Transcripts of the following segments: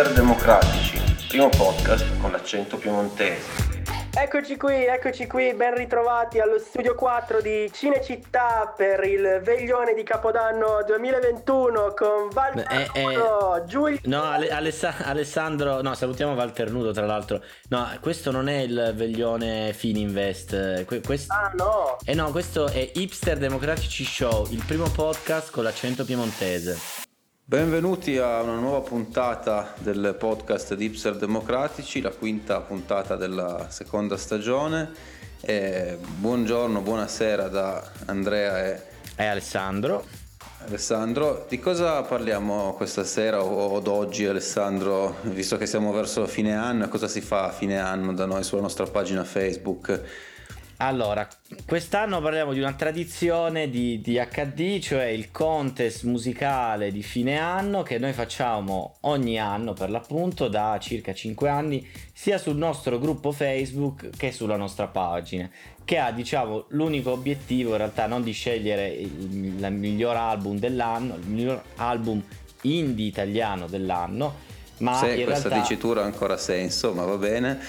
Hipster Democratici, primo podcast con l'accento piemontese. Eccoci qui, eccoci qui, ben ritrovati allo studio 4 di Cinecittà per il veglione di Capodanno 2021 con Walter Eh, eh, Giulio. No, Ale- Alessa- Alessandro, no, salutiamo Walter Nudo tra l'altro. No, questo non è il veglione Fininvest. Que- quest- Ah no, Eh no, questo è Hipster Democratici Show, il primo podcast con l'accento piemontese. Benvenuti a una nuova puntata del podcast di Ipser Democratici, la quinta puntata della seconda stagione. Eh, buongiorno, buonasera da Andrea e E Alessandro? Alessandro. Di cosa parliamo questa sera o od oggi Alessandro, visto che siamo verso fine anno? Cosa si fa a fine anno da noi sulla nostra pagina Facebook? Allora, quest'anno parliamo di una tradizione di, di HD, cioè il contest musicale di fine anno che noi facciamo ogni anno per l'appunto da circa 5 anni, sia sul nostro gruppo Facebook che sulla nostra pagina, che ha diciamo l'unico obiettivo in realtà non di scegliere il, il miglior album dell'anno, il miglior album indie italiano dell'anno, ma Se questa realtà... dicitura ha ancora senso, ma va bene.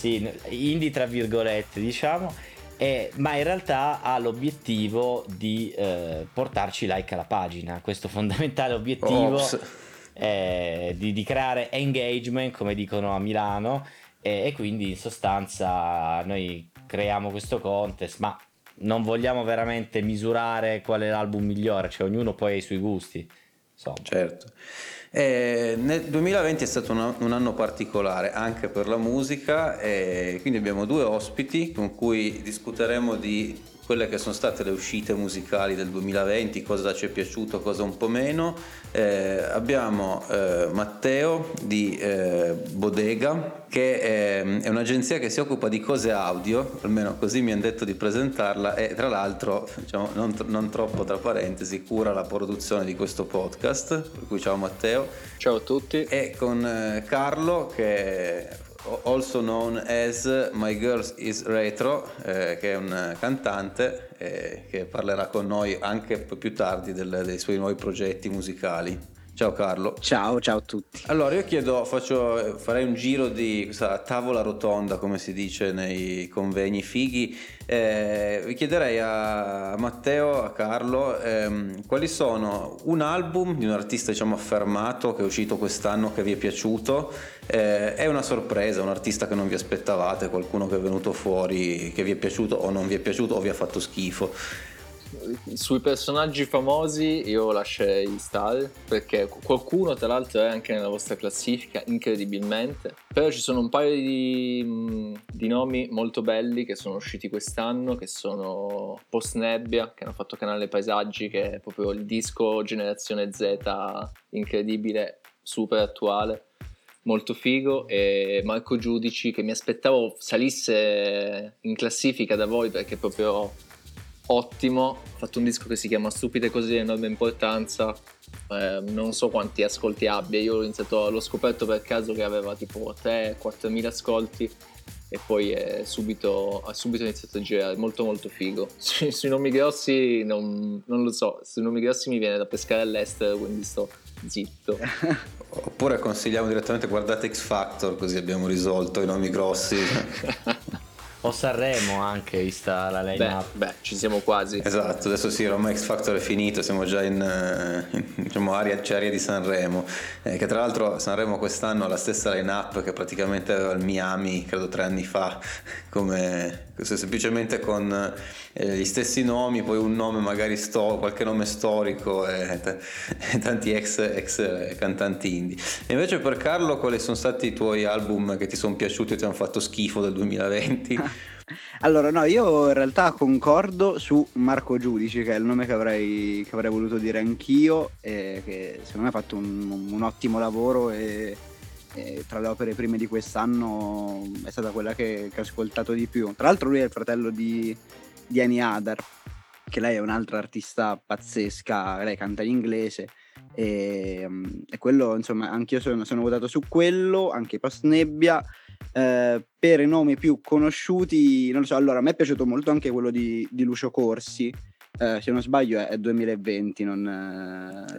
Sì, indie tra virgolette diciamo, eh, ma in realtà ha l'obiettivo di eh, portarci like alla pagina, questo fondamentale obiettivo eh, di, di creare engagement come dicono a Milano e, e quindi in sostanza noi creiamo questo contest, ma non vogliamo veramente misurare qual è l'album migliore, cioè ognuno poi ha i suoi gusti. Insomma. Certo. Eh, nel 2020 è stato un, un anno particolare anche per la musica e quindi abbiamo due ospiti con cui discuteremo di quelle che sono state le uscite musicali del 2020, cosa ci è piaciuto, cosa un po' meno. Eh, abbiamo eh, Matteo di eh, Bodega, che è, è un'agenzia che si occupa di cose audio, almeno così mi hanno detto di presentarla, e tra l'altro, diciamo, non, non troppo tra parentesi, cura la produzione di questo podcast. Per cui ciao Matteo. Ciao a tutti. E con eh, Carlo, che also known as My Girls is Retro, eh, che è un cantante eh, che parlerà con noi anche più tardi del- dei suoi nuovi progetti musicali. Ciao Carlo. Ciao, ciao a tutti. Allora io chiedo, faccio, farei un giro di questa tavola rotonda, come si dice nei convegni fighi. Eh, vi chiederei a Matteo, a Carlo, ehm, quali sono un album di un artista diciamo affermato che è uscito quest'anno che vi è piaciuto, eh, è una sorpresa, un artista che non vi aspettavate, qualcuno che è venuto fuori che vi è piaciuto o non vi è piaciuto o vi ha fatto schifo. Sui personaggi famosi io lascerei Star perché qualcuno tra l'altro è anche nella vostra classifica incredibilmente. Però ci sono un paio di, di nomi molto belli che sono usciti quest'anno che sono Post Nebbia che hanno fatto Canale Paesaggi che è proprio il disco generazione Z incredibile super attuale molto figo e Marco Giudici che mi aspettavo salisse in classifica da voi perché proprio ottimo ha fatto un disco che si chiama Stupide cose di enorme importanza Eh, non so quanti ascolti abbia io l'ho, iniziato, l'ho scoperto per caso che aveva tipo 3-4 mila ascolti e poi è subito, ha subito iniziato a girare molto molto figo sui, sui nomi grossi non, non lo so sui nomi grossi mi viene da pescare all'estero quindi sto zitto Oppure consigliamo direttamente guardate X Factor così abbiamo risolto i nomi grossi. O Sanremo anche, vista la beh, line-up. beh ci siamo quasi Esatto, adesso sì, ormai X Factor è finito, siamo già in, eh, in, diciamo, area, c'è area di Sanremo, eh, che tra l'altro Sanremo quest'anno ha la stessa line-up che praticamente aveva il Miami, credo tre anni fa, come semplicemente con eh, gli stessi nomi, poi un nome magari sto, qualche nome storico e, t- e tanti ex, ex cantanti indie. E invece per Carlo quali sono stati i tuoi album che ti sono piaciuti e ti hanno fatto schifo del 2020? Allora, no, io in realtà concordo su Marco Giudici, che è il nome che avrei, che avrei voluto dire anch'io, e che secondo me ha fatto un, un ottimo lavoro e, tra le opere prime di quest'anno è stata quella che, che ho ascoltato di più. Tra l'altro lui è il fratello di, di Annie Adar, che lei è un'altra artista pazzesca, lei canta in inglese. E, e quello, insomma, anch'io sono, sono votato su quello, anche Post Nebbia. Eh, per i nomi più conosciuti, non so, allora a me è piaciuto molto anche quello di, di Lucio Corsi, eh, se non sbaglio è 2020, non,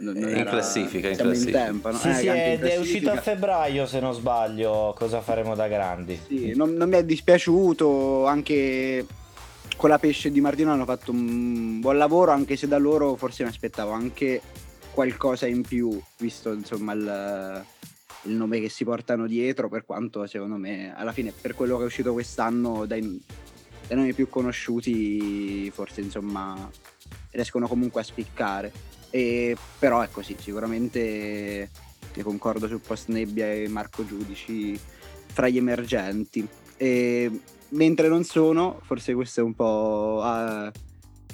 non in era, classifica, in classifica. in tempo. No? Sì, Eh, sì, in ed è uscito a classifica. febbraio se non sbaglio, cosa faremo da grandi. Sì, non, non mi è dispiaciuto, anche con la pesce di Martino hanno fatto un buon lavoro, anche se da loro forse mi aspettavo anche qualcosa in più, visto insomma il, il nome che si portano dietro, per quanto secondo me alla fine per quello che è uscito quest'anno dai, dai nomi più conosciuti forse insomma riescono comunque a spiccare. E, però ecco sì, sicuramente ne concordo su Post Nebbia e Marco Giudici fra gli emergenti. E, mentre non sono, forse questa è un po' ah,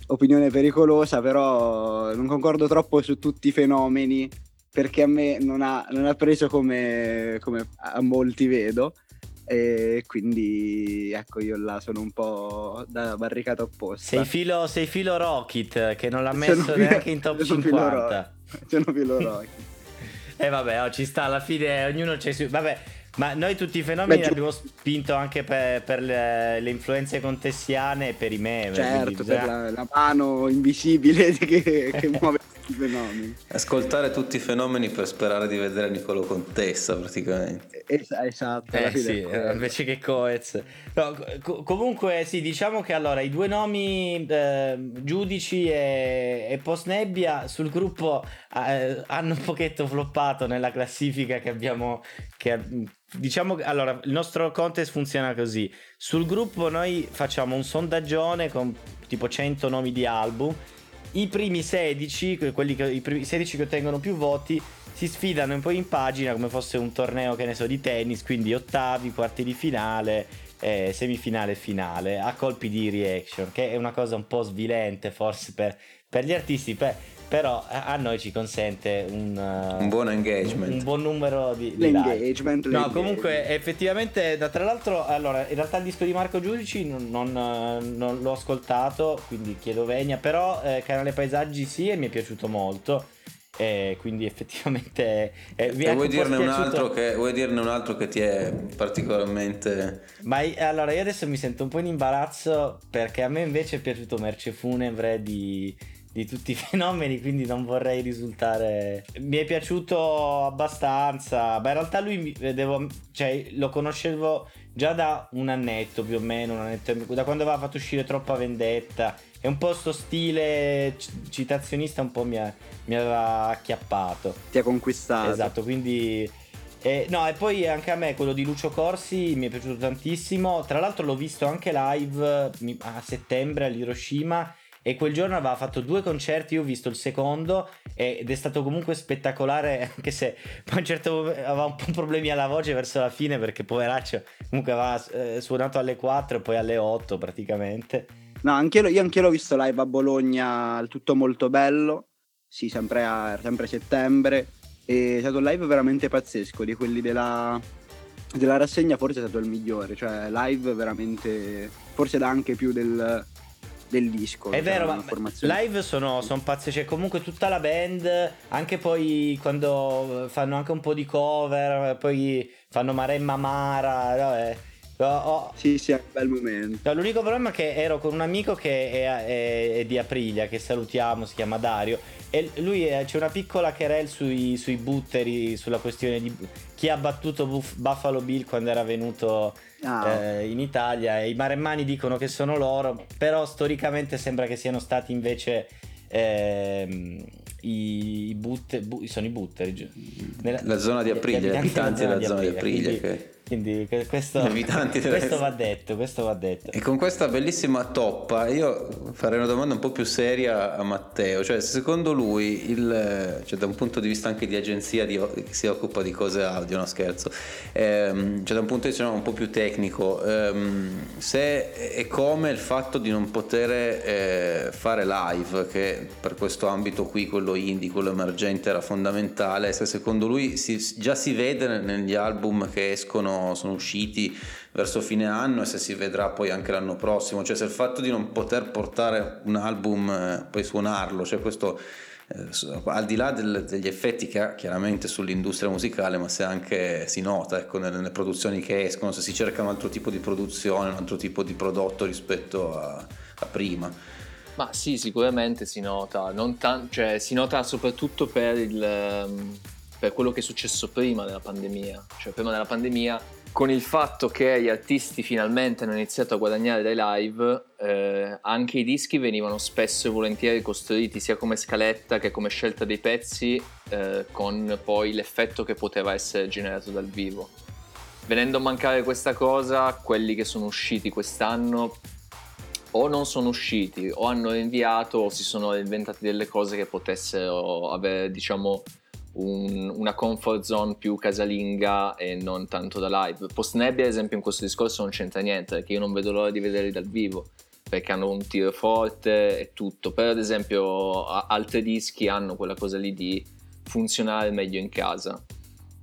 opinione pericolosa, però non concordo troppo su tutti i fenomeni perché a me non ha, non ha preso come, come a molti vedo. E quindi ecco io là sono un po' da barricata opposta. Sei filo, sei filo Rocket che non l'ha Sono messo filo- neanche in top sono filo 50. Sono filo Rocky. E vabbè, oh, ci sta alla fine, ognuno c'è su. Vabbè, ma noi tutti i fenomeni Beh, giu- abbiamo spinto anche per, per le, le influenze contessiane e per i meme. Certo, per la, la mano invisibile che, che muove questi fenomeni. Ascoltare tutti i fenomeni per sperare di vedere Nicolo Contessa praticamente. Es- esatto, Eh sì, quello. invece che Coez. No, co- comunque sì, diciamo che allora i due nomi eh, giudici e, e Postnebbia sul gruppo eh, hanno un pochetto floppato nella classifica che abbiamo che diciamo allora il nostro contest funziona così. Sul gruppo noi facciamo un sondaggione con tipo 100 nomi di album. I primi 16, que- quelli che, i primi 16 che ottengono più voti si sfidano un po' in pagina come fosse un torneo che ne so di tennis, quindi ottavi, quarti di finale, eh, semifinale e finale, a colpi di reaction, che è una cosa un po' svilente forse per, per gli artisti, per- però a noi ci consente un, uh, Un buon engagement. un buon numero di, di like. L'engagement, No, comunque effettivamente, da- tra l'altro, allora, in realtà il disco di Marco Giudici non, non, eh, non l'ho ascoltato, quindi chiedo venia, però eh, Canale Paesaggi sì e mi è piaciuto molto. E quindi effettivamente eh, mi è E vuoi dirne, un altro che, vuoi dirne un altro che ti è particolarmente... Ma allora io adesso mi sento un po' in imbarazzo perché a me invece è piaciuto Merce Funebre di, di tutti i fenomeni, quindi non vorrei risultare... Mi è piaciuto abbastanza, ma in realtà lui vedevo, cioè, lo conoscevo già da un annetto più o meno, un annetto, da quando aveva fatto uscire Troppa Vendetta. E un po' sto stile citazionista un po' mi, ha- mi aveva acchiappato. ti ha conquistato. Esatto, quindi... eh, no, e poi anche a me quello di Lucio Corsi mi è piaciuto tantissimo. Tra l'altro l'ho visto anche live a settembre all'Hiroshima e quel giorno aveva fatto due concerti, io ho visto il secondo ed è stato comunque spettacolare, anche se poi a un certo momento aveva un po' problemi alla voce verso la fine perché poveraccio comunque aveva eh, suonato alle 4 e poi alle 8 praticamente. No, anche io, io anche l'ho visto live a Bologna, tutto molto bello. Sì, sempre a sempre settembre. È stato un live veramente pazzesco, di quelli della, della rassegna forse è stato il migliore, cioè live veramente, forse dà anche più del, del disco. È cioè, vero, ma formazione- live sono, sono pazzi, cioè comunque tutta la band, anche poi quando fanno anche un po' di cover, poi fanno Maremma Mara, vabbè. Oh, oh. Sì, sì, è un bel momento. No, l'unico problema è che ero con un amico che è, è- è di Aprilia, che salutiamo, si chiama Dario, e lui è- c'è una piccola querel sui, sui butteri, sulla questione di chi ha battuto Buff- Buffalo Bill quando era venuto Ah, eh, in Italia e i maremmani dicono che sono loro, però storicamente sembra che siano stati invece ehm, i, i butte, bu- sono i butteri. nella- La zona di gli- gli abitanti della zona di. Quindi, che- quindi que- questo, questo va detto, questo va detto. E con questa bellissima toppa io farei una domanda un po' più seria a Matteo, cioè secondo lui, il, cioè da un punto di vista anche di agenzia di- che si occupa di cose audio, no scherzo, ehm, cioè da un punto di vista no, un po' più tecnico, ehm, se e come il fatto di non poter eh, fare live, che per questo ambito qui, quello indie, quello emergente era fondamentale, se secondo lui si- già si vede negli album che escono, sono usciti verso fine anno e se si vedrà poi anche l'anno prossimo, cioè se il fatto di non poter portare un album, eh, poi suonarlo, cioè questo eh, al di là del- degli effetti che ha chiaramente sull'industria musicale, ma se anche si nota ecco, nelle, nelle produzioni che escono, se si cerca un altro tipo di produzione, un altro tipo di prodotto rispetto a, a prima. Ma sì, sicuramente si nota, tan- cioè, si nota soprattutto per, il, ehm, per quello che è successo prima della pandemia. Cioè, prima della pandemia, con il fatto che gli artisti finalmente hanno iniziato a guadagnare dai live, eh, anche i dischi venivano spesso e volentieri costruiti sia come scaletta che come scelta dei pezzi, eh, con poi l'effetto che poteva essere generato dal vivo. Venendo a mancare questa cosa, quelli che sono usciti quest'anno o non sono usciti o hanno rinviato o si sono inventati delle cose che potessero avere diciamo un, una comfort zone più casalinga e non tanto da live. Post Nebbia ad esempio in questo discorso non c'entra niente perché io non vedo l'ora di vederli dal vivo perché hanno un tiro forte e tutto, però ad esempio altri dischi hanno quella cosa lì di funzionare meglio in casa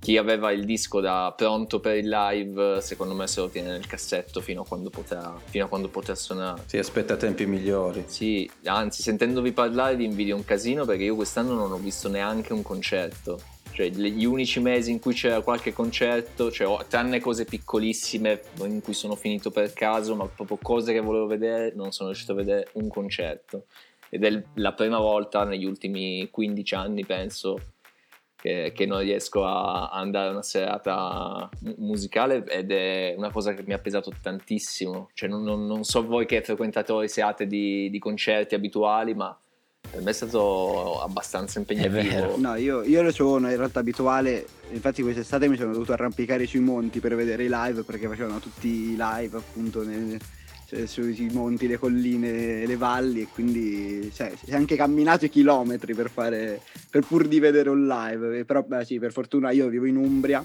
chi aveva il disco da pronto per il live, secondo me se lo tiene nel cassetto fino a quando potrà, fino a quando potrà suonare. Si aspetta tempi migliori. Sì, anzi, sentendovi parlare vi invidio un casino perché io quest'anno non ho visto neanche un concerto. Cioè, gli unici mesi in cui c'era qualche concerto, cioè, tranne cose piccolissime in cui sono finito per caso, ma proprio cose che volevo vedere, non sono riuscito a vedere un concerto. Ed è la prima volta negli ultimi 15 anni, penso, che, che non riesco a, andare a una serata musicale ed è una cosa che mi ha pesato tantissimo. Cioè, non, non, non so voi che frequentatori siate di, di concerti abituali, ma per me è stato abbastanza impegnativo. No, io, io lo sono in realtà abituale, infatti quest'estate mi sono dovuto arrampicare sui monti per vedere i live perché facevano tutti i live appunto nel, cioè, sui monti, le colline, le valli e quindi cioè, si è anche camminato i chilometri per, fare, per pur di vedere un live. Però beh, sì, per fortuna io vivo in Umbria,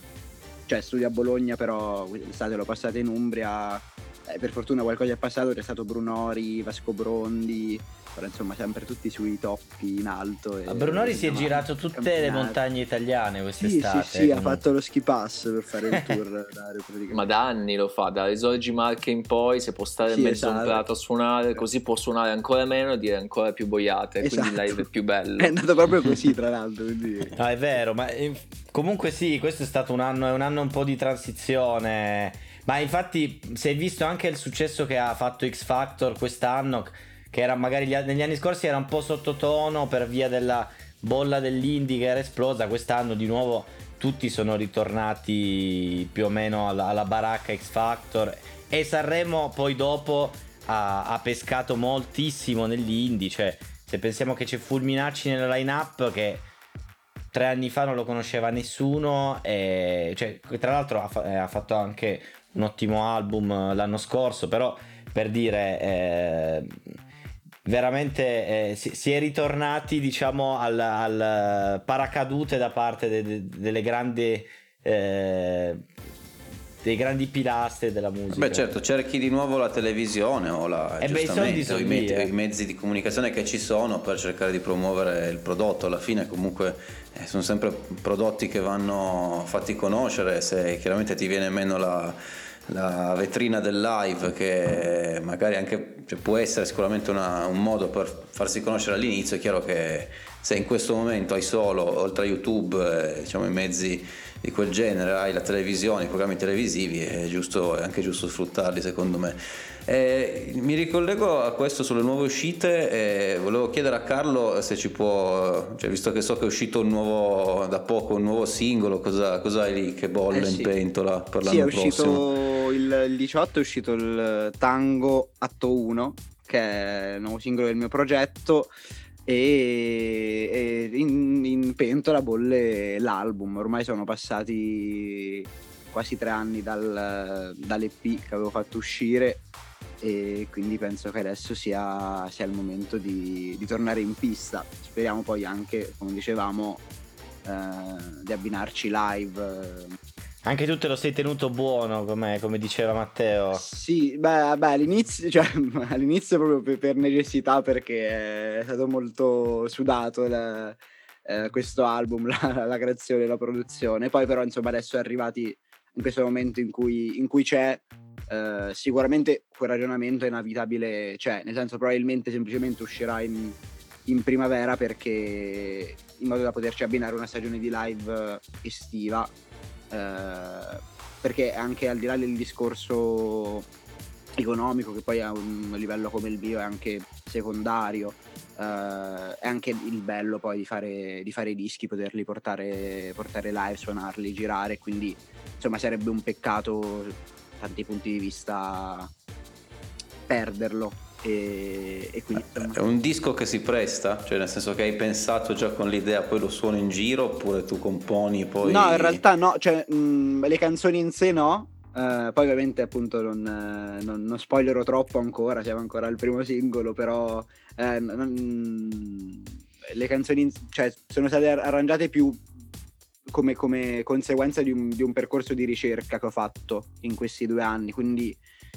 cioè studio a Bologna, però l'estate l'ho passata in Umbria. Eh, per fortuna qualcosa è passato, c'è stato Brunori, Vasco Brondi, però insomma sempre tutti sui toppi in alto. a Brunori si è girato tutte camminato. le montagne italiane quest'estate. Sì, sì, sì ha fatto lo ski pass per fare il tour. Ma da anni lo fa, da Risorgi Marche in poi, se può stare sì, in mezzo esatto. a un esatto. prato a suonare, così può suonare ancora meno e dire ancora più boiate, esatto. quindi live è più bello. È andato proprio così tra l'altro. Quindi... No, è vero, ma eh, comunque sì, questo è stato un anno, è un anno un po' di transizione. Ma infatti si è visto anche il successo che ha fatto X Factor quest'anno che era magari gli, negli anni scorsi era un po' sottotono per via della bolla dell'indie che era esplosa, quest'anno di nuovo tutti sono ritornati più o meno alla, alla baracca X Factor e Sanremo poi dopo ha, ha pescato moltissimo negli indie, cioè se pensiamo che c'è Fulminacci nella line-up che tre anni fa non lo conosceva nessuno e cioè, tra l'altro ha, ha fatto anche un ottimo album l'anno scorso però per dire eh, veramente eh, si, si, è ritornati diciamo al, al paracadute da parte de, de, delle grandi eh, dei grandi pilastri della musica. Beh certo, cerchi di nuovo la televisione o, la, eh beh, i, i, me- eh. i, mezzi di comunicazione che ci sono per cercare di promuovere il prodotto. Alla fine comunque eh, sono sempre prodotti che vanno fatti conoscere, se chiaramente ti viene meno la la vetrina del live che magari anche cioè può essere sicuramente una, un modo per farsi conoscere all'inizio, è chiaro che se in questo momento hai solo, oltre a YouTube, eh, diciamo i mezzi di quel genere, hai la televisione, i programmi televisivi, è, giusto, è anche giusto sfruttarli secondo me. Eh, mi ricollego a questo sulle nuove uscite e volevo chiedere a Carlo se ci può, cioè, visto che so che è uscito un nuovo, da poco un nuovo singolo, cosa, cosa hai lì che bolle eh sì. in pentola per l'anno sì, è uscito il, il 18 è uscito il Tango Atto 1, che è il nuovo singolo del mio progetto e, e in, in, pentola bolle l'album. Ormai sono passati quasi tre anni dal, dall'EP che avevo fatto uscire e quindi penso che adesso sia, sia il momento di, di, tornare in pista. Speriamo poi anche, come dicevamo, eh, di abbinarci live. Anche tu te lo sei tenuto buono, come, diceva Matteo. Sì, beh, beh all'inizio, cioè, all'inizio proprio per, per, necessità perché è stato molto sudato la, eh, questo album, la, la creazione, la produzione. Poi però insomma adesso è arrivati in questo momento in cui, in cui c'è Uh, sicuramente quel ragionamento è inevitabile, cioè nel senso probabilmente semplicemente uscirà in, in, primavera perché in modo da poterci abbinare una stagione di live estiva, uh, perché anche al di là del discorso economico che poi a un livello come il mio è anche secondario eh, è anche il bello poi di fare, di fare i dischi poterli portare, portare live suonarli girare quindi insomma sarebbe un peccato da tanti punti di vista perderlo e, e quindi è un disco che si presta? Cioè nel senso che hai pensato già con l'idea poi lo suoni in giro oppure tu componi poi no in realtà no cioè mh, le canzoni in sé no. Uh, poi ovviamente appunto non, non, non, spoilerò troppo ancora, siamo ancora al primo singolo, però eh, non, le canzoni cioè, sono state arrangiate più come, come conseguenza di un, di un, percorso di ricerca che ho fatto in questi due anni, quindi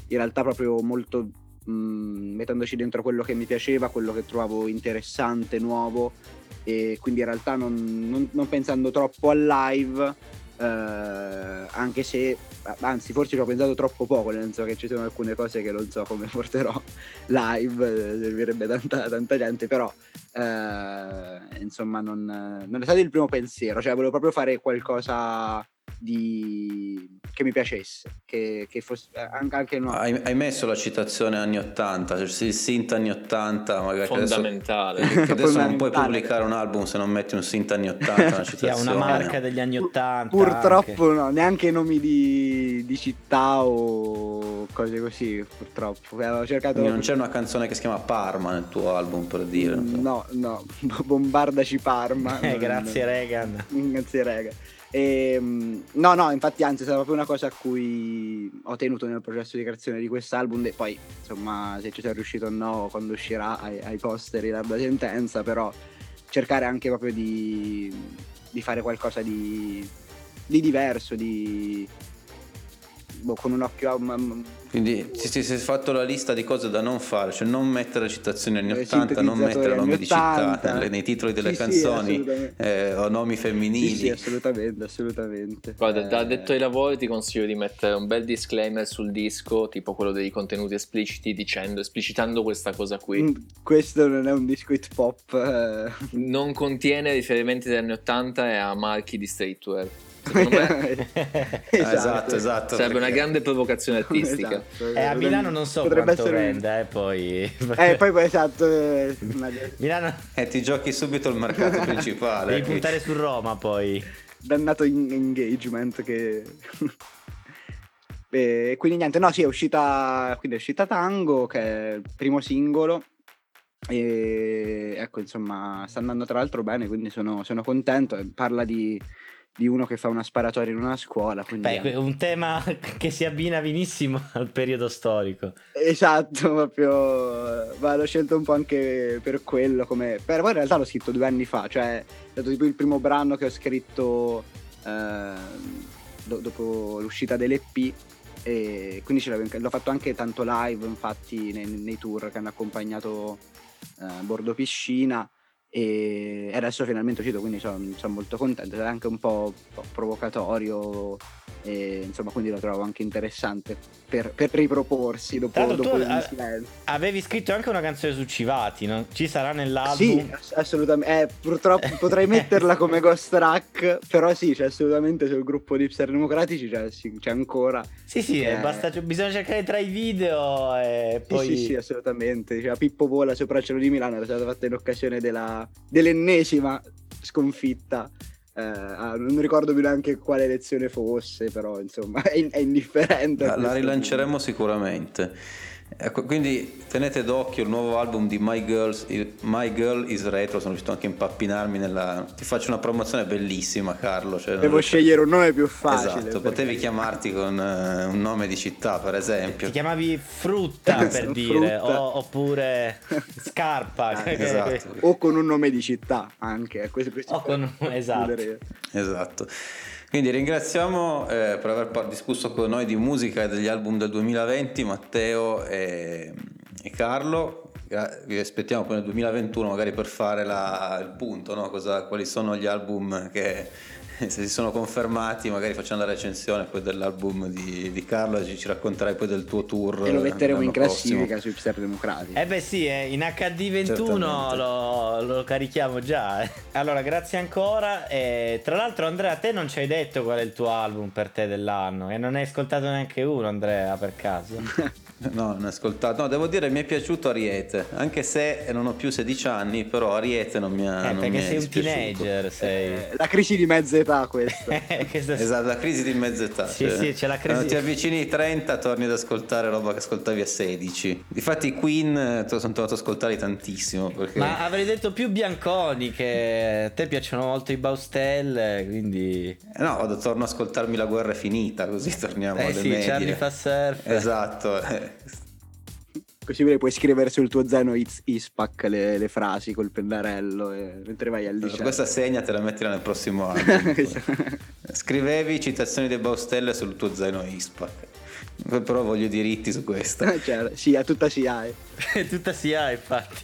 in realtà proprio molto mh, mettendoci dentro quello che mi piaceva, quello che trovavo interessante, nuovo e quindi in realtà non, non pensando troppo al live eh, anche se anzi forse ci ho pensato troppo poco nel senso che ci sono alcune cose che non so come porterò live servirebbe tanta, tanta gente però eh, insomma non, non, è stato il primo pensiero cioè volevo proprio fare qualcosa di... che mi piacesse, che, che fosse eh, anche nuovo. Hai, hai, messo la citazione anni 80, cioè il synth anni 80, magari fondamentale. Adesso, che adesso non puoi pubblicare un album se non metti un synth anni 80. Una sì, una marca degli anni 80. Purtroppo anche. no, neanche nomi di, di, città o cose così, purtroppo. Avevo cercato... Quindi non c'è una canzone che si chiama Parma nel tuo album per dire. No, no, bombardaci Parma. Eh, grazie Reagan. Grazie Reagan. E, ehm, no, no, infatti, anzi, è stata proprio una cosa a cui ho tenuto nel processo di creazione di quest'album. E poi, insomma, se ci sei riuscito o no, quando uscirà ai, ai posteri la sentenza, però cercare anche proprio di, di fare qualcosa di, di diverso, di, boh, con un occhio quindi ti, ti sei fatto la lista di cose da non fare, cioè non mettere citazioni anni 80, non mettere nomi di città nei titoli delle sì, canzoni sì, eh, o nomi femminili. Sì, sì assolutamente, assolutamente. Guarda, eh... da detto ai lavori ti consiglio di mettere un bel disclaimer sul disco, tipo quello dei contenuti espliciti, dicendo, esplicitando questa cosa qui. Mm, questo non è un disco hip hop. Eh. Non contiene riferimenti degli anni 80 e a marchi di streetwear. Me... esatto. esatto, esatto. Sarebbe perché... una grande provocazione artistica. Esatto. Eh, a Milano non so Potrebbe quanto essere... renda, eh, poi... Eh, poi, poi esatto. Eh, Milano... Eh, ti giochi subito il mercato principale. Devi puntare su Roma, poi. Dannato in- engagement che... e quindi niente, no, sì, è uscita, quindi è uscita Tango, che è il primo singolo. E ecco, insomma, sta andando tra l'altro bene, quindi sono, sono contento. Parla di di uno che fa una sparatoria in una scuola. Beh, è un tema che si abbina benissimo al periodo storico. Esatto, proprio. Ma l'ho scelto un po' anche per quello. Come... Per poi in realtà l'ho scritto due anni fa, cioè è stato tipo il primo brano che ho scritto eh, do- dopo l'uscita dell'EP. E quindi l'ho fatto anche tanto live, infatti, nei, nei tour che hanno accompagnato eh, Bordo Piscina e adesso finalmente è uscito quindi sono, sono molto contento. È anche un po', un po provocatorio e, insomma quindi lo trovo anche interessante per, per riproporsi dopo, dopo il silenzio avevi scritto anche una canzone su Civati no? ci sarà nell'album? sì assolutamente eh, purtroppo potrei metterla come ghost track però sì c'è assolutamente sul gruppo di Hipster Democratici c'è, c'è ancora sì sì eh, basta, bisogna cercare tra i video e poi sì sì, sì assolutamente cioè, Pippo vola sopra il cielo di Milano era stata fatta in occasione della, dell'ennesima sconfitta eh, ah, non ricordo più neanche quale lezione fosse, però insomma è, è indifferente. La, la rilanceremo sicuramente. Ecco, quindi tenete d'occhio il nuovo album di My, Girls, My Girl is Retro, sono riuscito anche a impappinarmi nella... Ti faccio una promozione bellissima Carlo. Cioè Devo scegliere un nome più facile. Esatto, perché... potevi chiamarti con uh, un nome di città per esempio. Ti chiamavi Frutta per dire, o, oppure Scarpa. esatto. o con un nome di città anche. Questo, questo o con... Esatto. Esatto. Quindi ringraziamo eh, per aver discusso con noi di musica e degli album del 2020 Matteo e, e Carlo. Vi aspettiamo poi nel 2021 magari per fare la, il punto, no? Cosa, quali sono gli album che se si sono confermati magari facciamo la recensione poi dell'album di, di Carlo e ci, ci racconterai poi del tuo tour. E lo metteremo in classifica prossimo. su Hipster Democratici. Eh beh sì, eh, in HD 21 Certamente. lo, lo carichiamo già. eh. Allora, grazie ancora. E, tra l'altro, Andrea, te non ci hai detto qual è il tuo album per te dell'anno. E non hai ascoltato neanche uno, Andrea, per caso. No, non ho ascoltato. No, devo dire mi è piaciuto Ariete, anche se non ho più 16 anni, però Ariete non mi ha... Eh, non perché mi è sei un dispiaciuto. teenager, sei. Eh, La crisi di mezza età questa. Questo- Esatto, la crisi di mezza età. Sì, cioè, sì, c'è la crisi- Quando ti avvicini ai 30 torni ad ascoltare roba che ascoltavi a 16. Difatti i Queen eh, sono tornato ad ascoltarli tantissimo. Perché... Ma avrei detto più Bianconi, che a te piacciono molto i Baustelle, quindi... Eh No, vado, torno ad ascoltarmi La guerra è finita, così torniamo Eh alle sì, medie. Charlie fa surf. Esatto. Così puoi scrivere sul tuo zaino It's Ispac le, le frasi col pennarello e- mentre vai al liceo. Questa segna te la mettila nel prossimo anno. Scrivevi citazioni dei Baustelle sul tuo zaino ISPAC. Però voglio diritti su questo. Cioè, sì, a tutta SIAE. Tutta si ha, infatti.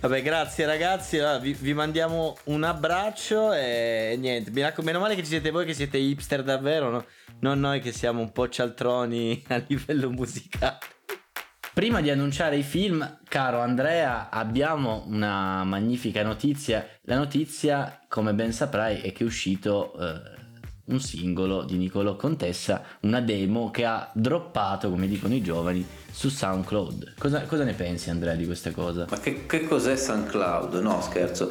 Vabbè, grazie ragazzi. allora, vi, vi mandiamo un abbraccio e niente. Mi raccom- meno male che ci siete voi che siete hipster davvero, no? non noi che siamo un po' cialtroni a livello musicale. Prima di annunciare i film, caro Andrea, abbiamo una magnifica notizia. La notizia, come ben saprai, è che è uscito eh, un singolo di Niccolò Contessa, una demo che ha droppato, come dicono i giovani, su SoundCloud. Cosa, cosa ne pensi, Andrea, di questa cosa? Ma che, che cos'è SoundCloud? No, scherzo.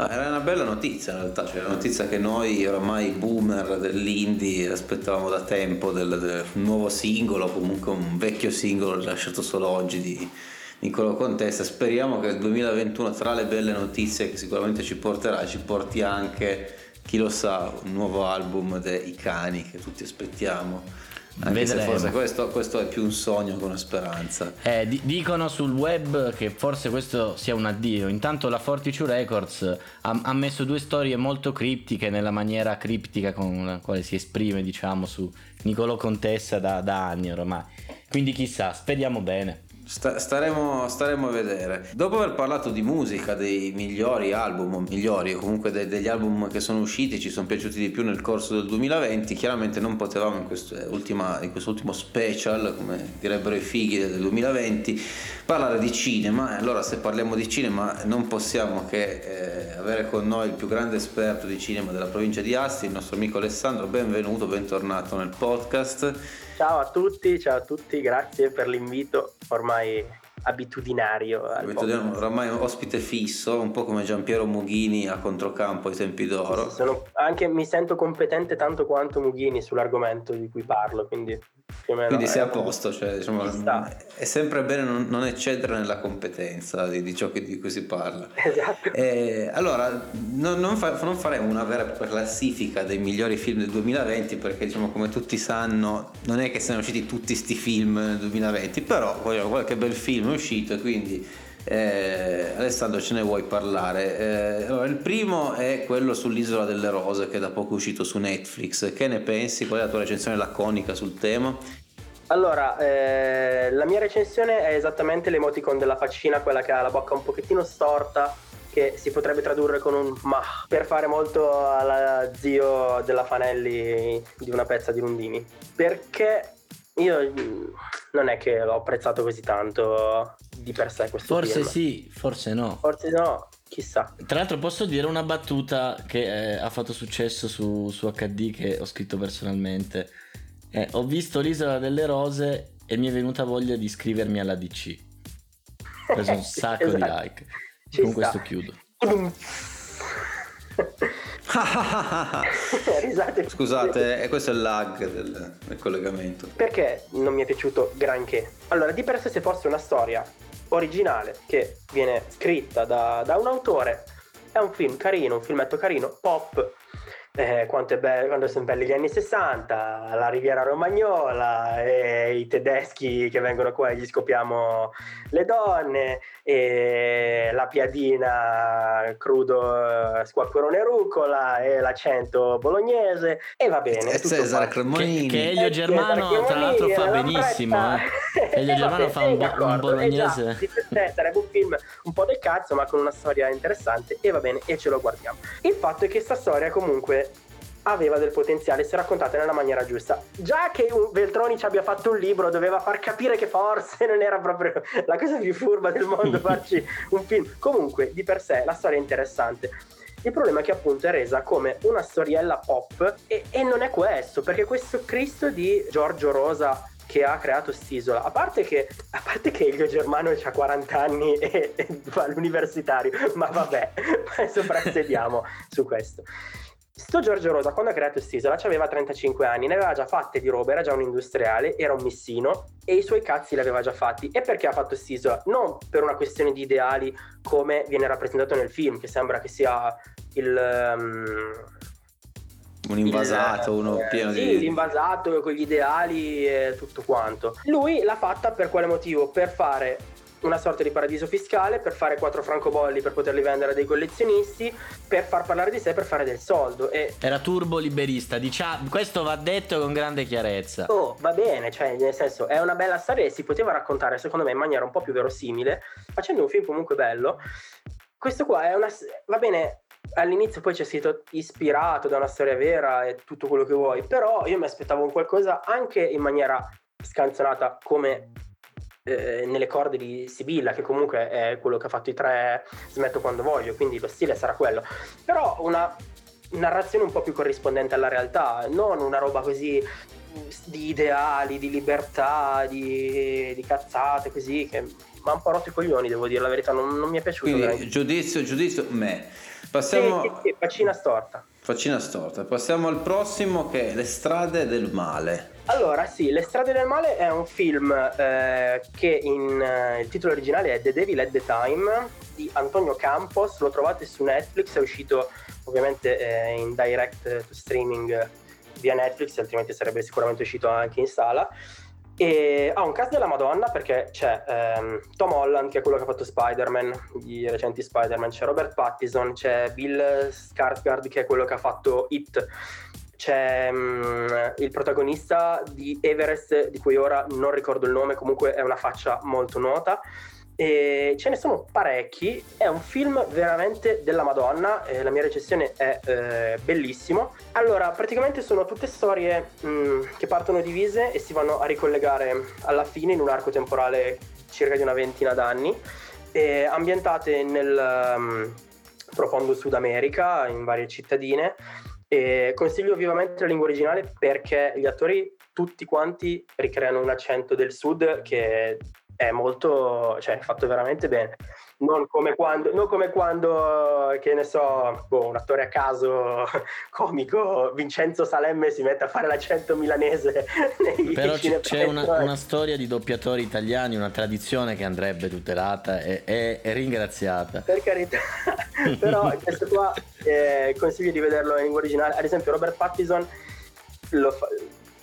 No, era una bella notizia in realtà, cioè la notizia che noi oramai boomer dell'indie aspettavamo da tempo del, del nuovo singolo, comunque un vecchio singolo rilasciato solo oggi di Niccolò Contessa. Speriamo che il 2021 tra le belle notizie che sicuramente ci porterà ci porti anche, chi lo sa, un nuovo album dei cani che tutti aspettiamo. Anche Vedremo. forse questo, questo è più un sogno che una speranza. Eh, di- dicono sul web che forse questo sia un addio. Intanto la Fortitude Records ha, ha messo due storie molto criptiche nella maniera criptica con la quale si esprime, diciamo, su Niccolò Contessa da, da anni ormai. Quindi chissà, speriamo bene. Sta- staremo, staremo a vedere. Dopo aver parlato di musica, dei migliori album, migliori o comunque de- degli album che sono usciti, ci sono piaciuti di più nel corso del 2020, chiaramente non potevamo in, ultima- in quest'ultimo special, come direbbero i fighi del 2020, parlare di cinema. Allora se parliamo di cinema non possiamo che eh, avere con noi il più grande esperto di cinema della provincia di Asti, il nostro amico Alessandro. Benvenuto, bentornato nel podcast. Ciao a tutti, ciao a tutti, grazie per l'invito ormai abitudinario. oramai un ospite fisso, un po' come Giampiero Mughini a controcampo ai tempi d'oro. Sono- anche mi sento competente tanto quanto Mughini sull'argomento di cui parlo, quindi Quindi sei a posto, cioè, diciamo, è sempre bene non, non eccedere nella competenza di, di ciò che- di cui si parla. Esatto. Eh, allora, non, non fa- non faremo una vera e propria classifica dei migliori film del 2020 perché diciamo come tutti sanno non è che siano usciti tutti sti film nel 2020, però voglio- qualche bel film è uscito e quindi eh, Alessandro ce ne vuoi parlare. Eh, allora, il primo è quello sull'Isola delle Rose che da poco è uscito su Netflix. Che ne pensi? Qual è la tua recensione laconica sul tema? Allora, eh, la mia recensione è esattamente l'emoticon della faccina, quella che ha la bocca un pochettino storta, che si potrebbe tradurre con un ma, per fare molto alla zio della Fanelli di una pezza di Lundini. Perché io mm, non è che l'ho apprezzato così tanto di per sé questo Forse film. sì, forse no. Forse no, chissà. Tra l'altro posso dire una battuta che eh, ha fatto successo su, su HD che ho scritto personalmente. Eh, ho visto l'isola delle rose e mi è venuta voglia di iscrivermi alla DC. Ho preso un sacco di Esatto. like. Ci Con sta. questo chiudo. Risate. Scusate, eh, questo è il lag del, del collegamento. Perché non mi è piaciuto granché? Allora, di per sé se fosse una storia originale che viene scritta da, da un autore, è un film carino, un filmetto carino, pop, eh, quanto, è bello, quando sono belli gli anni 60, la Riviera Romagnola, e i tedeschi che vengono qua e gli scopiamo le donne, e la piadina crudo eh, squacquerone rucola, e l'accento bolognese, e va bene. E tutto Cesare qua. Che, Cremonini. che Elio Eh, Germano tra l'altro fa Cremonini, benissimo. eh. Elio Germano fa un, bo- d'accordo, un eh, bolognese. già, di per sé sarebbe un film un po' del cazzo, ma con una storia interessante. E va bene, e ce lo guardiamo. Il fatto è che sta storia comunque aveva del potenziale se raccontata nella maniera giusta. Già che Veltroni ci abbia fatto un libro, doveva far capire che forse non era proprio la cosa più furba del mondo farci un film. Comunque, di per sé, la storia è interessante. Il problema è che appunto è resa come una storiella pop e, e non è questo, perché questo Cristo di Giorgio Rosa che ha creato st'isola, a parte che, a parte che Elio Germano ha 40 anni e, fa l'universitario, ma vabbè, soprassediamo su questo. Sto Giorgio Rosa quando ha creato st'isola aveva 35 anni, ne aveva già fatte di roba, era già un industriale, era un missino e i suoi cazzi li aveva già fatti. E perché ha fatto st'isola? Non per una questione di ideali come viene rappresentato nel film, che sembra che sia il... um, Un invasato, il- uno eh, pieno sì, di... l'invasato con gli ideali e tutto quanto. Lui l'ha fatta per quale motivo? Per fare una sorta di paradiso fiscale, per fare quattro francobolli per poterli vendere a dei collezionisti, per far parlare di sé, per fare del soldo. E Era turbo liberista, diciamo, questo va detto con grande chiarezza. Oh, va bene, cioè, nel senso, è una bella storia e si poteva raccontare, secondo me, in maniera un po' più verosimile, facendo un film comunque bello. Questo qua è una. va bene, all'inizio poi c'è stato ispirato da una storia vera e tutto quello che vuoi, però io mi aspettavo un qualcosa anche in maniera scanzonata, come eh, nelle corde di Sibilla, che comunque è quello che ha fatto i tre Smetto quando voglio, quindi lo stile sarà quello. Però una narrazione un po' più corrispondente alla realtà, non una roba così di ideali, di libertà, di, di cazzate così che mi ha un po' rotto i coglioni, devo dire la verità, non, non mi è piaciuto. Quindi veramente. giudizio, giudizio, me. Sì, Passiamo... sì, sì, faccina storta. Faccina storta. Passiamo al prossimo che è Le strade del male. Allora, sì, Le strade del male è un film eh, che in, eh, il titolo originale è The Devil at the Time di Antonio Campos, lo trovate su Netflix, è uscito ovviamente eh, in direct to streaming via Netflix, altrimenti sarebbe sicuramente uscito anche in sala. E ha un cast della Madonna perché c'è ehm, Tom Holland che è quello che ha fatto Spider-Man, i recenti Spider-Man, c'è Robert Pattinson, c'è Bill Skarsgård che è quello che ha fatto It, c'è mm, il protagonista di Everest di cui ora non ricordo il nome, comunque è una faccia molto nota. E ce ne sono parecchi, è un film veramente della Madonna, e la mia recensione è eh, bellissimo. Allora, praticamente sono tutte storie mh, che partono divise e si vanno a ricollegare alla fine in un arco temporale circa di una ventina d'anni, e ambientate nel um, profondo Sud America, in varie cittadine. E consiglio vivamente la lingua originale perché gli attori tutti quanti ricreano un accento del sud che è molto, cioè fatto veramente bene. Non come quando, non come quando che ne so, boh, un attore a caso comico, Vincenzo Salemme si mette a fare l'accento milanese. Però c- c'è una, una storia di doppiatori italiani, una tradizione che andrebbe tutelata e, e- e ringraziata. per carità però questo qua eh, consiglio di vederlo in lingua originale ad esempio Robert Pattinson fa-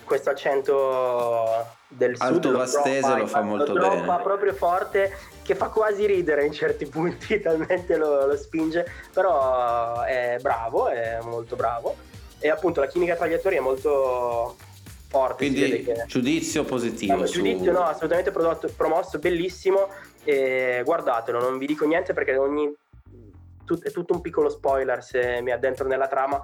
questo accento del sud Alto lo vastese lo fa molto lo bene. proprio forte che fa quasi ridere in certi punti talmente lo, lo spinge però è bravo è molto bravo e appunto la chimica tra gli attori è molto forte Quindi che- giudizio positivo. No, su- giudizio no, assolutamente prodotto- promosso, bellissimo. E guardatelo, non vi dico niente perché ogni, tut- è tutto un piccolo spoiler se mi addentro nella trama.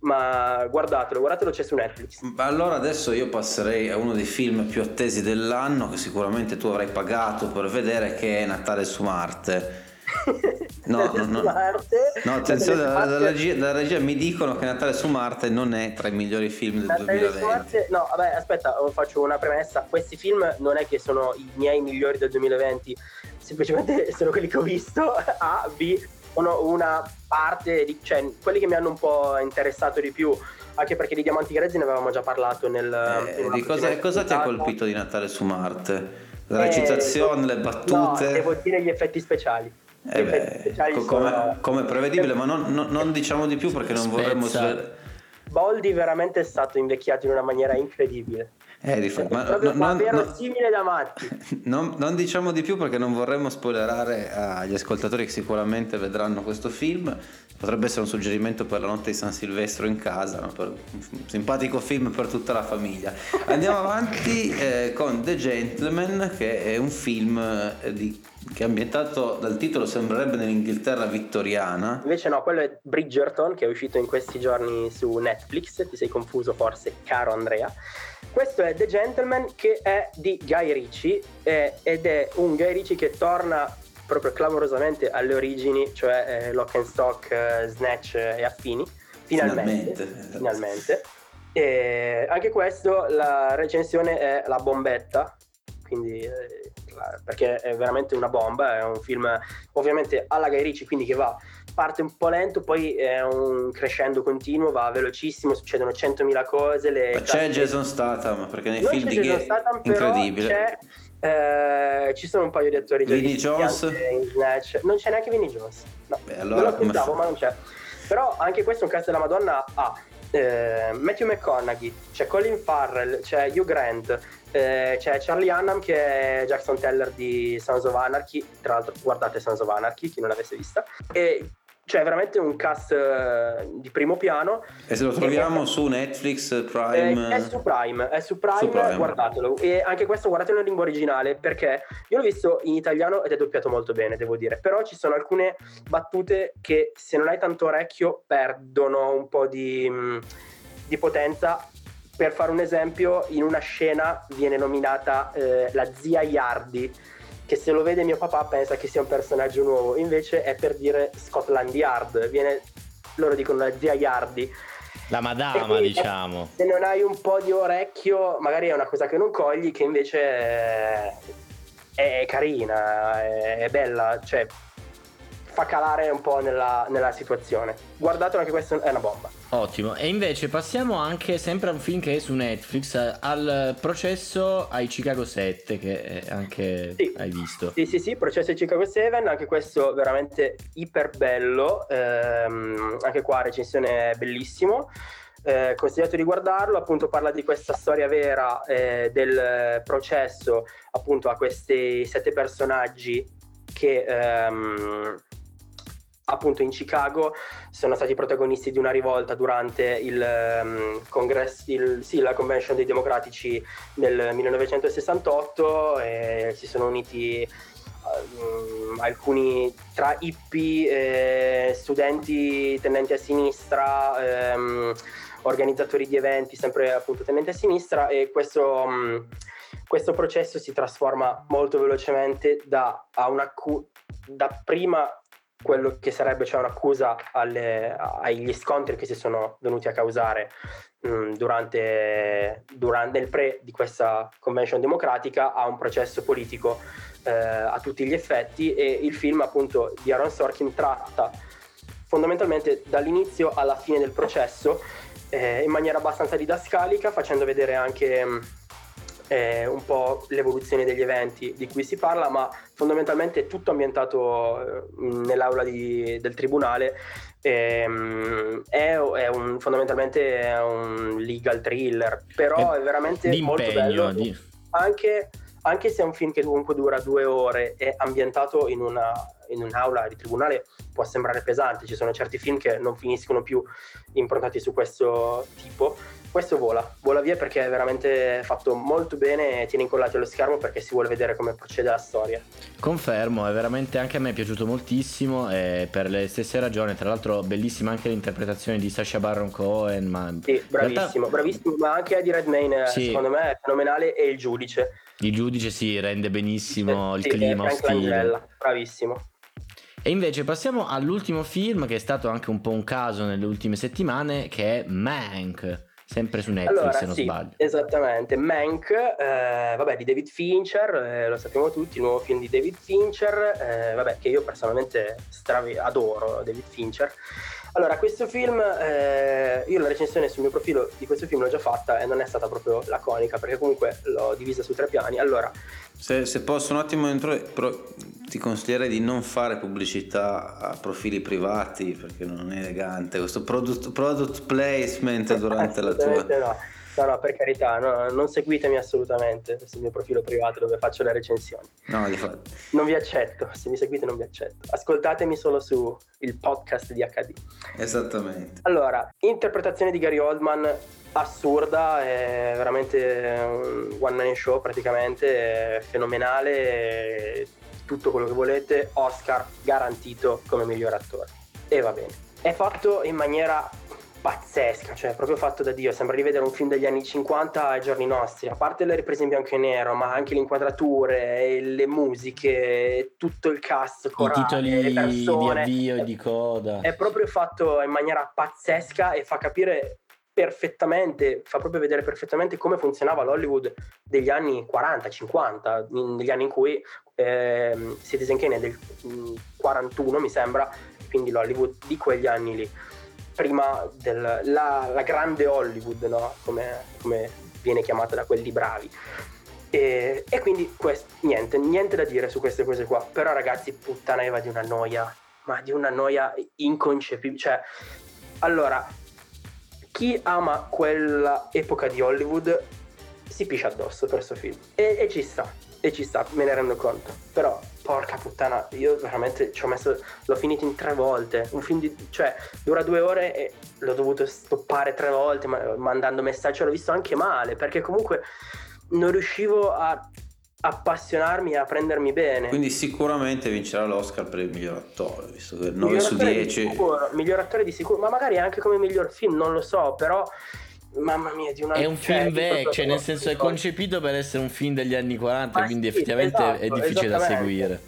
Ma guardatelo, guardatelo, c'è su Netflix. Ma Allora adesso io passerei a uno dei film più attesi dell'anno che sicuramente tu avrai pagato per vedere che è Natale su Marte. No, no, no. No, attenzione, dalla, dalla regia, dalla regia mi dicono che Natale su Marte non è tra i migliori film del Natale su 2020. Marte- No, vabbè, aspetta, faccio una premessa. Questi film non è che sono i miei migliori del 2020, semplicemente sono quelli che ho visto. A, B, sono una parte di, cioè, quelli che mi hanno un po' interessato di più. Anche perché di Diamanti Grezzi ne avevamo già parlato nel. Eh, di cosa, cosa ti ha colpito di Natale su Marte? La Eh, recitazione, le No, battute? devo dire gli effetti speciali. Gli Eh effetti beh, speciali co- sono- come, come prevedibile, ma non, non- non diciamo di più perché non vorremmo Spezza. svelare. Boldi veramente è stato invecchiato in una maniera incredibile. Eh, dif- ma, proprio no, ma no, verosimile da matti. non, non diciamo di più perché non vorremmo spoilerare agli ascoltatori che sicuramente vedranno questo film. Potrebbe essere un suggerimento per la notte di San Silvestro in casa, un simpatico film per tutta la famiglia. Andiamo avanti eh, con The Gentleman, che è un film eh, di, che è ambientato dal titolo sembrerebbe nell'Inghilterra vittoriana. Invece no, quello è Bridgerton che è uscito in questi giorni su Netflix, ti sei confuso forse, caro Andrea. Questo è The Gentleman che è di Guy Ritchie eh, ed è un Guy Ritchie che torna proprio clamorosamente alle origini, cioè eh, Lock and Stock, eh, Snatch e affini, finalmente. Finalmente. finalmente. E anche questo, la recensione è la bombetta, quindi eh, perché è veramente una bomba, è un film ovviamente alla Guy Ritchie, quindi che va parte un po' lento, poi è un crescendo continuo, va velocissimo, succedono 100.000 cose. Le Ma c'è Jason Statham perché nei non film di Jason Gay Statham, incredibile. eh, ci sono un paio di attori Vinnie Jones? Non c'è neanche Vinnie Jones. No, Beh, allora non lo pensavo, fa? ma non c'è. Però anche questo è un cast della Madonna ha eh, Matthew McConaughey, c'è Colin Farrell, c'è Hugh Grant, eh, c'è Charlie Hunnam che è Jackson Teller di Sons of Anarchy. Tra l'altro, guardate Sons of Anarchy, chi non l'avesse vista. E c'è veramente un cast eh, di primo piano. E se lo troviamo su Netflix, Eh, Prime... è su Prime, è su Prime, Su Prime. guardatelo. E anche questo guardatelo in lingua originale perché io l'ho visto in italiano ed è doppiato molto bene, devo dire. Però ci sono alcune battute che se non hai tanto orecchio perdono un po' di, mh, di potenza. Per fare un esempio, in una scena viene nominata eh, la zia Yardi, che se lo vede mio papà pensa che sia un personaggio nuovo, invece è per dire Scotland Yard. Viene, loro dicono la zia Yardi. La madama, quindi, diciamo. Se non hai un po' di orecchio, magari è una cosa che non cogli, che invece è, è carina, è, è bella, cioè fa calare un po' nella, nella situazione. Guardatelo, anche questo è una bomba. Ottimo. E invece passiamo anche sempre a un film che è su Netflix, al processo ai Chicago 7, che anche Sì. hai visto. Sì, sì, sì, Processo di Chicago 7, anche questo veramente iper bello, ehm, anche qua recensione bellissimo. Eh, consigliato di guardarlo, appunto parla di questa storia vera eh, del processo appunto a questi sette personaggi che ehm, appunto in Chicago sono stati protagonisti di una rivolta durante il, ehm, congresso, il- sì, la convention dei democratici nel 1968 e si sono uniti ehm, alcuni tra hippie, eh, studenti tendenti a sinistra, ehm, organizzatori di eventi sempre appunto tendenti a sinistra e questo, mh, questo processo si trasforma molto velocemente da, a un'accu- da prima quello che sarebbe cioè un'accusa alle- agli scontri che si sono venuti a causare mh, durante, durante il pre di questa convention democratica a un processo politico eh, a tutti gli effetti. E il film appunto di Aaron Sorkin tratta fondamentalmente dall'inizio alla fine del processo eh, in maniera abbastanza didascalica facendo vedere anche mh, eh, un po' l'evoluzione degli eventi di cui si parla, ma fondamentalmente è tutto ambientato eh, nell'aula di- del tribunale. Ehm, è, è un, fondamentalmente è un legal thriller, però è veramente molto bello. di... Anche, anche se è un film che comunque dura due ore e ambientato in, una, in un'aula di tribunale può sembrare pesante, ci sono certi film che non finiscono più improntati su questo tipo. Questo vola, vola via perché è veramente fatto molto bene e tiene incollati allo schermo perché si vuole vedere come procede la storia. Confermo, è veramente anche a me è piaciuto moltissimo e per le stesse ragioni, tra l'altro bellissima anche l'interpretazione di Sasha Baron Cohen, ma Sì, in realtà bravissimo, bravissimo, ma anche Eddie Redmayne eh, Sì. secondo me è fenomenale e il giudice. il giudice si rende benissimo il Sì, clima ostile. Bravissimo. E invece passiamo all'ultimo film che è stato anche un po' un caso nelle ultime settimane, che è Mank, sempre su Netflix allora, se non sì, sbaglio. Esattamente, Mank, eh, vabbè, di David Fincher, eh, lo sappiamo tutti, il nuovo film di David Fincher, eh, vabbè, che io personalmente stravi- adoro David Fincher. Allora, questo film, eh, io la recensione sul mio profilo di questo film l'ho già fatta e non è stata proprio laconica, perché comunque l'ho divisa su tre piani. Allora, Se, se posso un attimo intro, però ti consiglierei di non fare pubblicità a profili privati perché non è elegante questo product, product placement durante la tua... no. No, no, per carità, no, non seguitemi assolutamente sul mio profilo privato dove faccio le recensioni. No, di fatto. Non vi accetto, se mi seguite non vi accetto. Ascoltatemi solo su il podcast di HD. Esattamente. Allora, interpretazione di Gary Oldman assurda, è veramente un one man show praticamente, è fenomenale, è tutto quello che volete, Oscar garantito come miglior attore. E va bene. È fatto in maniera pazzesca, cioè proprio fatto da Dio, sembra rivedere un film degli anni 50 ai giorni nostri, a parte le riprese in bianco e nero, ma anche le inquadrature, le musiche, tutto il cast, corale, I titoli le persone. di avvio e di coda. È proprio fatto in maniera pazzesca e fa capire perfettamente, fa proprio vedere perfettamente come funzionava l'Hollywood degli anni 40-50, negli anni in cui eh, Citizen Kane è del mm, 41 mi sembra, quindi l'Hollywood di quegli anni lì prima della la grande Hollywood, no? come, come, viene chiamata da quelli bravi. E, e quindi quest, niente, niente da dire su queste cose qua. Però ragazzi, puttana Eva di una noia, ma di una noia inconcepibile. Cioè, allora, chi ama quella epoca di Hollywood si piscia addosso per questo film. E, e ci sta, e ci sta, me ne rendo conto. Però porca puttana, io veramente ci ho messo, l'ho finito in tre volte, un film di, cioè dura due ore e l'ho dovuto stoppare tre volte ma, mandando messaggi, l'ho visto anche male perché comunque non riuscivo a appassionarmi e a prendermi bene. Quindi sicuramente vincerà l'Oscar per il miglior attore, visto che 9 su 10. Sicuro, miglior attore di sicuro, ma magari anche come miglior film, non lo so, però Mamma mia, di una È un cioè, film vecchio, cioè, nel senso è concepito per essere un film degli anni 40, Ma quindi sì, effettivamente è esatto, difficile da seguire.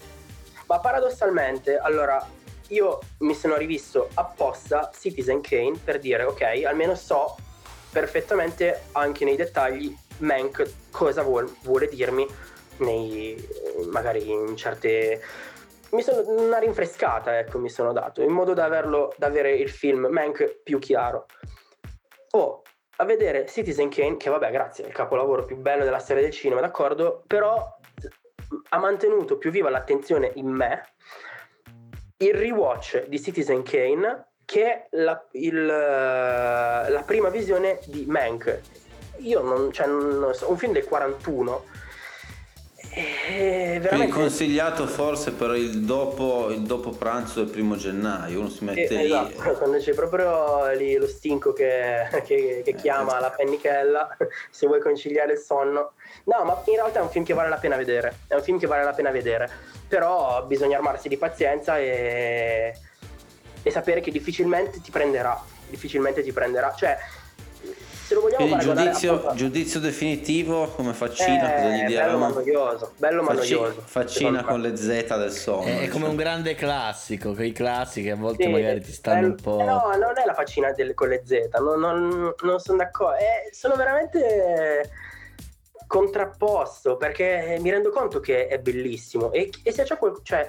Ma paradossalmente, allora, io mi sono rivisto apposta Citizen Kane per dire, ok, almeno so perfettamente anche nei dettagli Mank cosa vuol- vuole dirmi nei, magari in certe... Mi sono una rinfrescata, ecco, mi sono dato, in modo da, averlo, da avere il film Mank più chiaro. Oh, a vedere Citizen Kane, che vabbè, grazie, è il capolavoro più bello della storia del cinema, d'accordo, però ha mantenuto più viva l'attenzione in me il rewatch di Citizen Kane che la, il, eh, la prima visione di Mank. Io non, cioè, non so, un film del 41 è Quindi veramente consigliato forse per il dopo, il dopo pranzo del primo gennaio, uno si mette Eh, lì. esatto, quando c'è proprio lì lo stinco che, che- che chiama la pennichella, se vuoi conciliare il sonno. No, ma in realtà è un film che vale la pena vedere, è un film che vale la pena vedere, però bisogna armarsi di pazienza e, e sapere che difficilmente ti prenderà, difficilmente ti prenderà, cioè se lo vogliamo Quindi giudizio, giudizio definitivo come faccina, cosa gli eh, bello diamo? ma noioso, bello ma Facci- noioso. faccina con le Z del sonno. È, è come diciamo. un grande classico, quei classici che a volte Sì, magari ti stanno bello- un po'... eh No, non è la faccina del- con le Z, non, non- non sono d'accordo. Eh, sono veramente contrapposto perché mi rendo conto che è bellissimo e, e se c'è quel, cioè,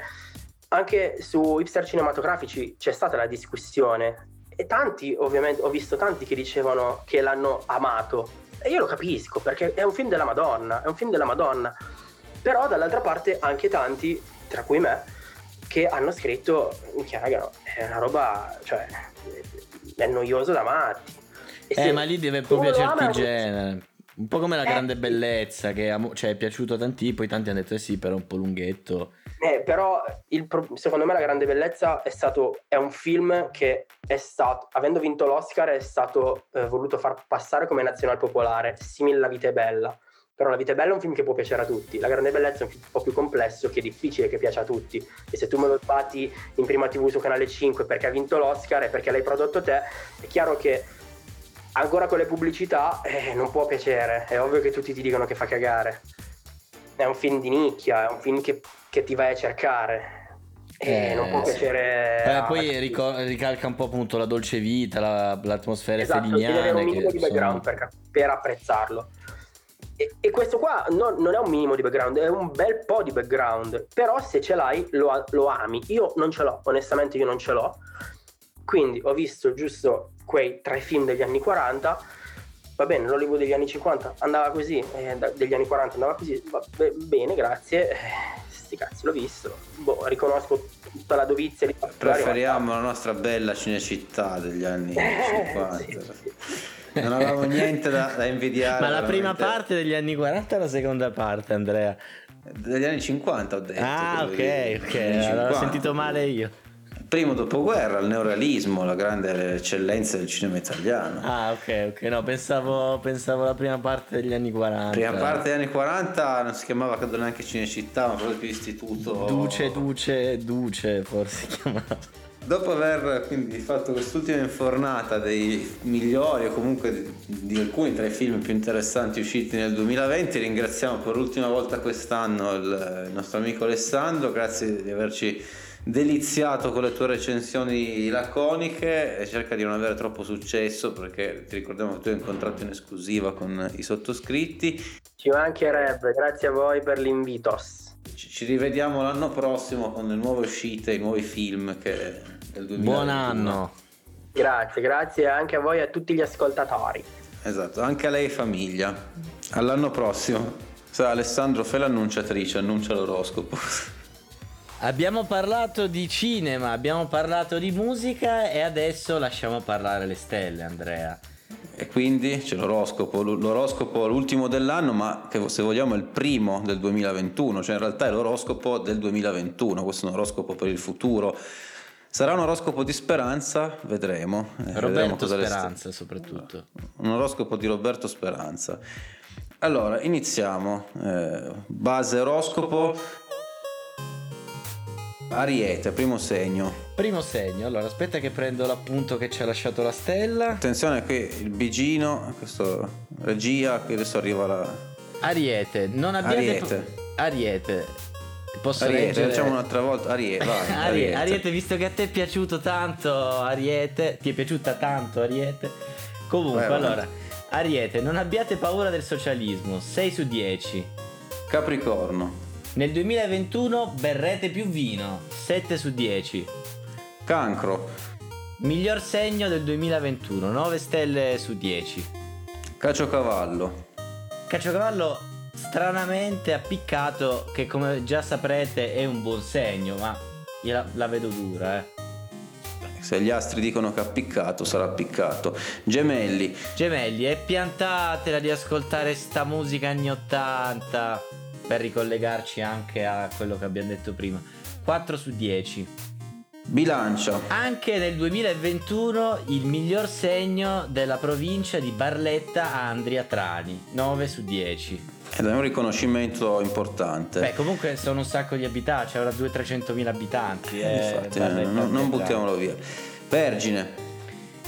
anche su hipster cinematografici c'è stata la discussione e tanti ovviamente ho visto tanti che dicevano che l'hanno amato e io lo capisco perché è un film della Madonna, è un film della Madonna. Però dall'altra parte anche tanti, tra cui me, che hanno scritto che raga no, è una roba, cioè è noioso da matti. E Eh, ma lì deve proprio piacerti il genere. Un po' come la Eh, grande sì. bellezza, che cioè, è piaciuto a tanti, poi tanti hanno detto eh sì, però è un po' lunghetto. Eh, però pro- secondo me la grande bellezza è stato è un film che è stato avendo vinto l'Oscar è stato eh, voluto far passare come nazional popolare simile La vita è bella però La vita è bella è un film che può piacere a tutti la grande bellezza è un film un po' più complesso che è difficile che piaccia a tutti e se tu me lo batti in prima tv su canale 5 perché ha vinto l'Oscar e perché l'hai prodotto te è chiaro che ancora con le pubblicità eh, non può piacere è ovvio che tutti ti dicono che fa cagare è un film di nicchia, è un film che, che ti vai a cercare e Eh, non può piacere. Eh, poi rico- ricalca un po' appunto la dolce vita, la- l'atmosfera esatto, avere un minimo Che di background sono- per, per apprezzarlo. E, e questo qua no- non è un minimo di background, è un bel po' di background, però se ce l'hai lo, lo ami. Io non ce l'ho, onestamente io non ce l'ho. Quindi ho visto giusto quei tre film degli anni 40. Va bene, l'Hollywood degli anni 50 andava così, eh, degli anni 40 andava così, va be- bene, grazie. Eh, sti cazzi, l'ho visto. Boh, riconosco tutta la dovizia di Preferiamo la nostra bella Cinecittà degli anni Eh, 50. sì, sì. non avevamo niente da, da invidiare. Ma la prima veramente. parte degli anni 40 o la seconda parte, Andrea? Degli anni 50 ho detto. Ah, ok, ok, allora ho 50. sentito male io. Primo dopoguerra, il neorealismo, la grande eccellenza del cinema italiano. Ah, ok, ok, no, pensavo, pensavo la prima parte degli anni 40. Prima parte degli anni 40 non si chiamava credo neanche Cinecittà, ma proprio più istituto. Duce, Duce, Duce, forse si chiamava. Dopo aver quindi fatto quest'ultima infornata dei migliori o comunque di, di alcuni tra i film più interessanti usciti nel 2020, ringraziamo per l'ultima volta quest'anno il, il nostro amico Alessandro, grazie di averci deliziato con le tue recensioni laconiche e cerca di non avere troppo successo perché ti ricordiamo che tu hai un contratto in esclusiva con i sottoscritti. Ci mancherebbe, grazie a voi per l'invitos. Ci, ci rivediamo l'anno prossimo con le nuove uscite, i nuovi film che del 2021. Buon anno. Grazie, grazie anche a voi e a tutti gli ascoltatori. Esatto, anche a lei e famiglia. All'anno prossimo. Sa, Alessandro, fai l'annunciatrice, annuncia l'oroscopo. Abbiamo parlato di cinema, abbiamo parlato di musica e adesso lasciamo parlare le stelle, Andrea. E quindi c'è l'oroscopo, l'oroscopo l'ultimo dell'anno, ma che se vogliamo è il primo del 2021, cioè in realtà è l'oroscopo del 2021, questo è un oroscopo per il futuro. Sarà un oroscopo di speranza? Vedremo. Eh, vedremo Roberto st- Speranza soprattutto. Un oroscopo di Roberto Speranza. Allora, iniziamo. Eh, base oroscopo. Ariete, primo segno. Primo segno, allora aspetta che prendo l'appunto che ci ha lasciato la stella. Attenzione qui il bigino, questo regia, qui adesso arriva la... Ariete, non abbiate... Ariete. Ariete. Posso Ariete, leggere? facciamo un'altra volta. Ariete, vai. Ariete. Ariete. Visto che a te è piaciuto tanto Ariete, ti è piaciuta tanto Ariete. Comunque, Vai, vai. allora, Ariete, non abbiate paura del socialismo, 6 su 10. Capricorno, Nel 2021 berrete più vino, 7 su 10. Cancro, Miglior segno del 2021, 9 stelle su 10. Caciocavallo, Caciocavallo stranamente ha piccato, che come già saprete è un buon segno, ma io la, la vedo dura, eh. se gli astri dicono che ha piccato, sarà piccato. Gemelli, Gemelli, e piantatela di ascoltare sta musica anni 80 per ricollegarci anche a quello che abbiamo detto prima. 4 su 10. Bilancia, Anche nel 2021 il miglior segno della provincia di Barletta Andria Trani, 9 su 10. ed è un riconoscimento importante. Beh, comunque sono un sacco di abitanti, c'è ora 200-300 mila abitanti. eh, Infatti, Barletta non, non buttiamolo via. Vergine,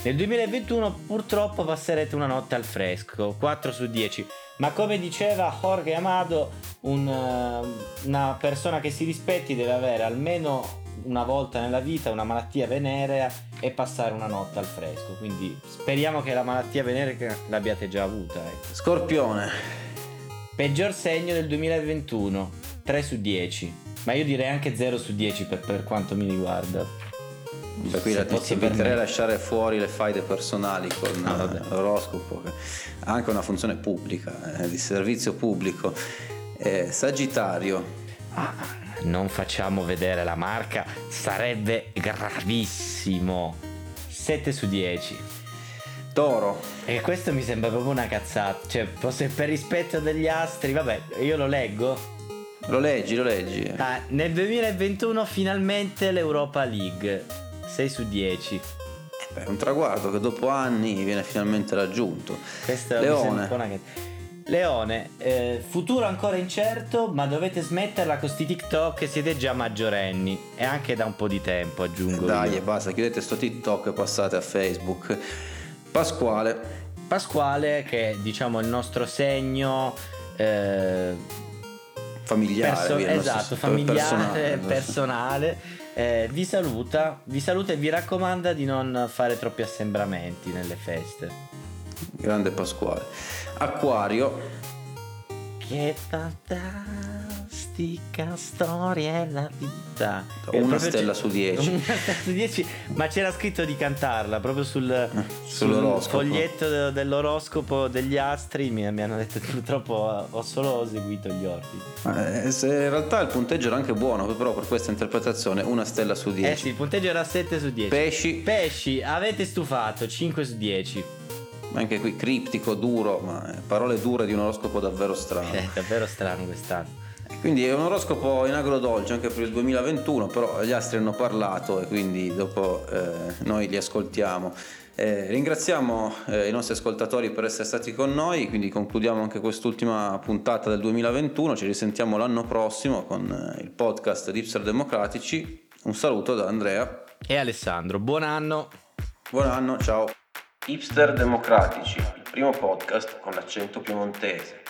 Nel 2021 purtroppo passerete una notte al fresco, 4 su 10. Ma come diceva Jorge Amado, un, eh, una persona che si rispetti deve avere almeno una volta nella vita una malattia venerea e passare una notte al fresco. Quindi speriamo che la malattia venerea l'abbiate già avuta. ecco. Scorpione, Peggior segno del 2021, 3 su 10. Ma io direi anche 0 su 10 per, per quanto mi riguarda. Qui Se la ti posso inviterei a permettere. lasciare fuori le faide personali con Ah, l'oroscopo, che ha anche una funzione pubblica, eh, di servizio pubblico. Eh, sagittario, Ah, non facciamo vedere la marca, sarebbe gravissimo. 7 su 10. Toro, E questo mi sembra proprio una cazzata. Cioè, forse per rispetto degli astri, vabbè, io lo leggo. lo leggi, lo leggi. Ah, nel 2021 finalmente l'Europa League. 6 su 10. Beh, è un traguardo che dopo anni viene finalmente raggiunto. Questo mi Leone. sembra un po' una cazzata. Leone, eh, futuro ancora incerto, ma dovete smetterla con sti TikTok che siete già maggiorenni. E anche da un po' di tempo, aggiungo. Dai, io. e basta, chiudete sto TikTok e passate a Facebook. Pasquale, Pasquale, che è diciamo il nostro segno eh, familiare. perso- esatto, familiare, personale. personale, eh, vi saluta, vi saluta e vi raccomanda di non fare troppi assembramenti nelle feste. Grande Pasquale. Acquario, Che fantastica storia è la vita. Una Eh, stella su dieci. Una stella su 10, ma c'era scritto di cantarla proprio sul, sul sull'oroscopo. foglietto de- dell'oroscopo degli astri. Mi, mi hanno detto che purtroppo ho solo seguito gli ordini. Eh, in realtà il punteggio era anche buono, però per questa interpretazione una stella su Eh 10. sì, il punteggio era 7 su 10. Pesci, Pesci, avete stufato 5 su 10. anche qui criptico, duro, ma eh, parole dure di un oroscopo davvero strano. È davvero strano quest'anno. Quindi è un oroscopo in agrodolce anche per il 2021, però gli astri hanno parlato e quindi dopo eh, noi li ascoltiamo. Eh, ringraziamo eh, i nostri ascoltatori per essere stati con noi, quindi concludiamo anche quest'ultima puntata del 2021, ci risentiamo l'anno prossimo con eh, il podcast di Ipser Democratici. Un saluto da Andrea. E Alessandro, buon anno. Buon anno, ciao. Hipster Democratici, il primo podcast con l'accento piemontese.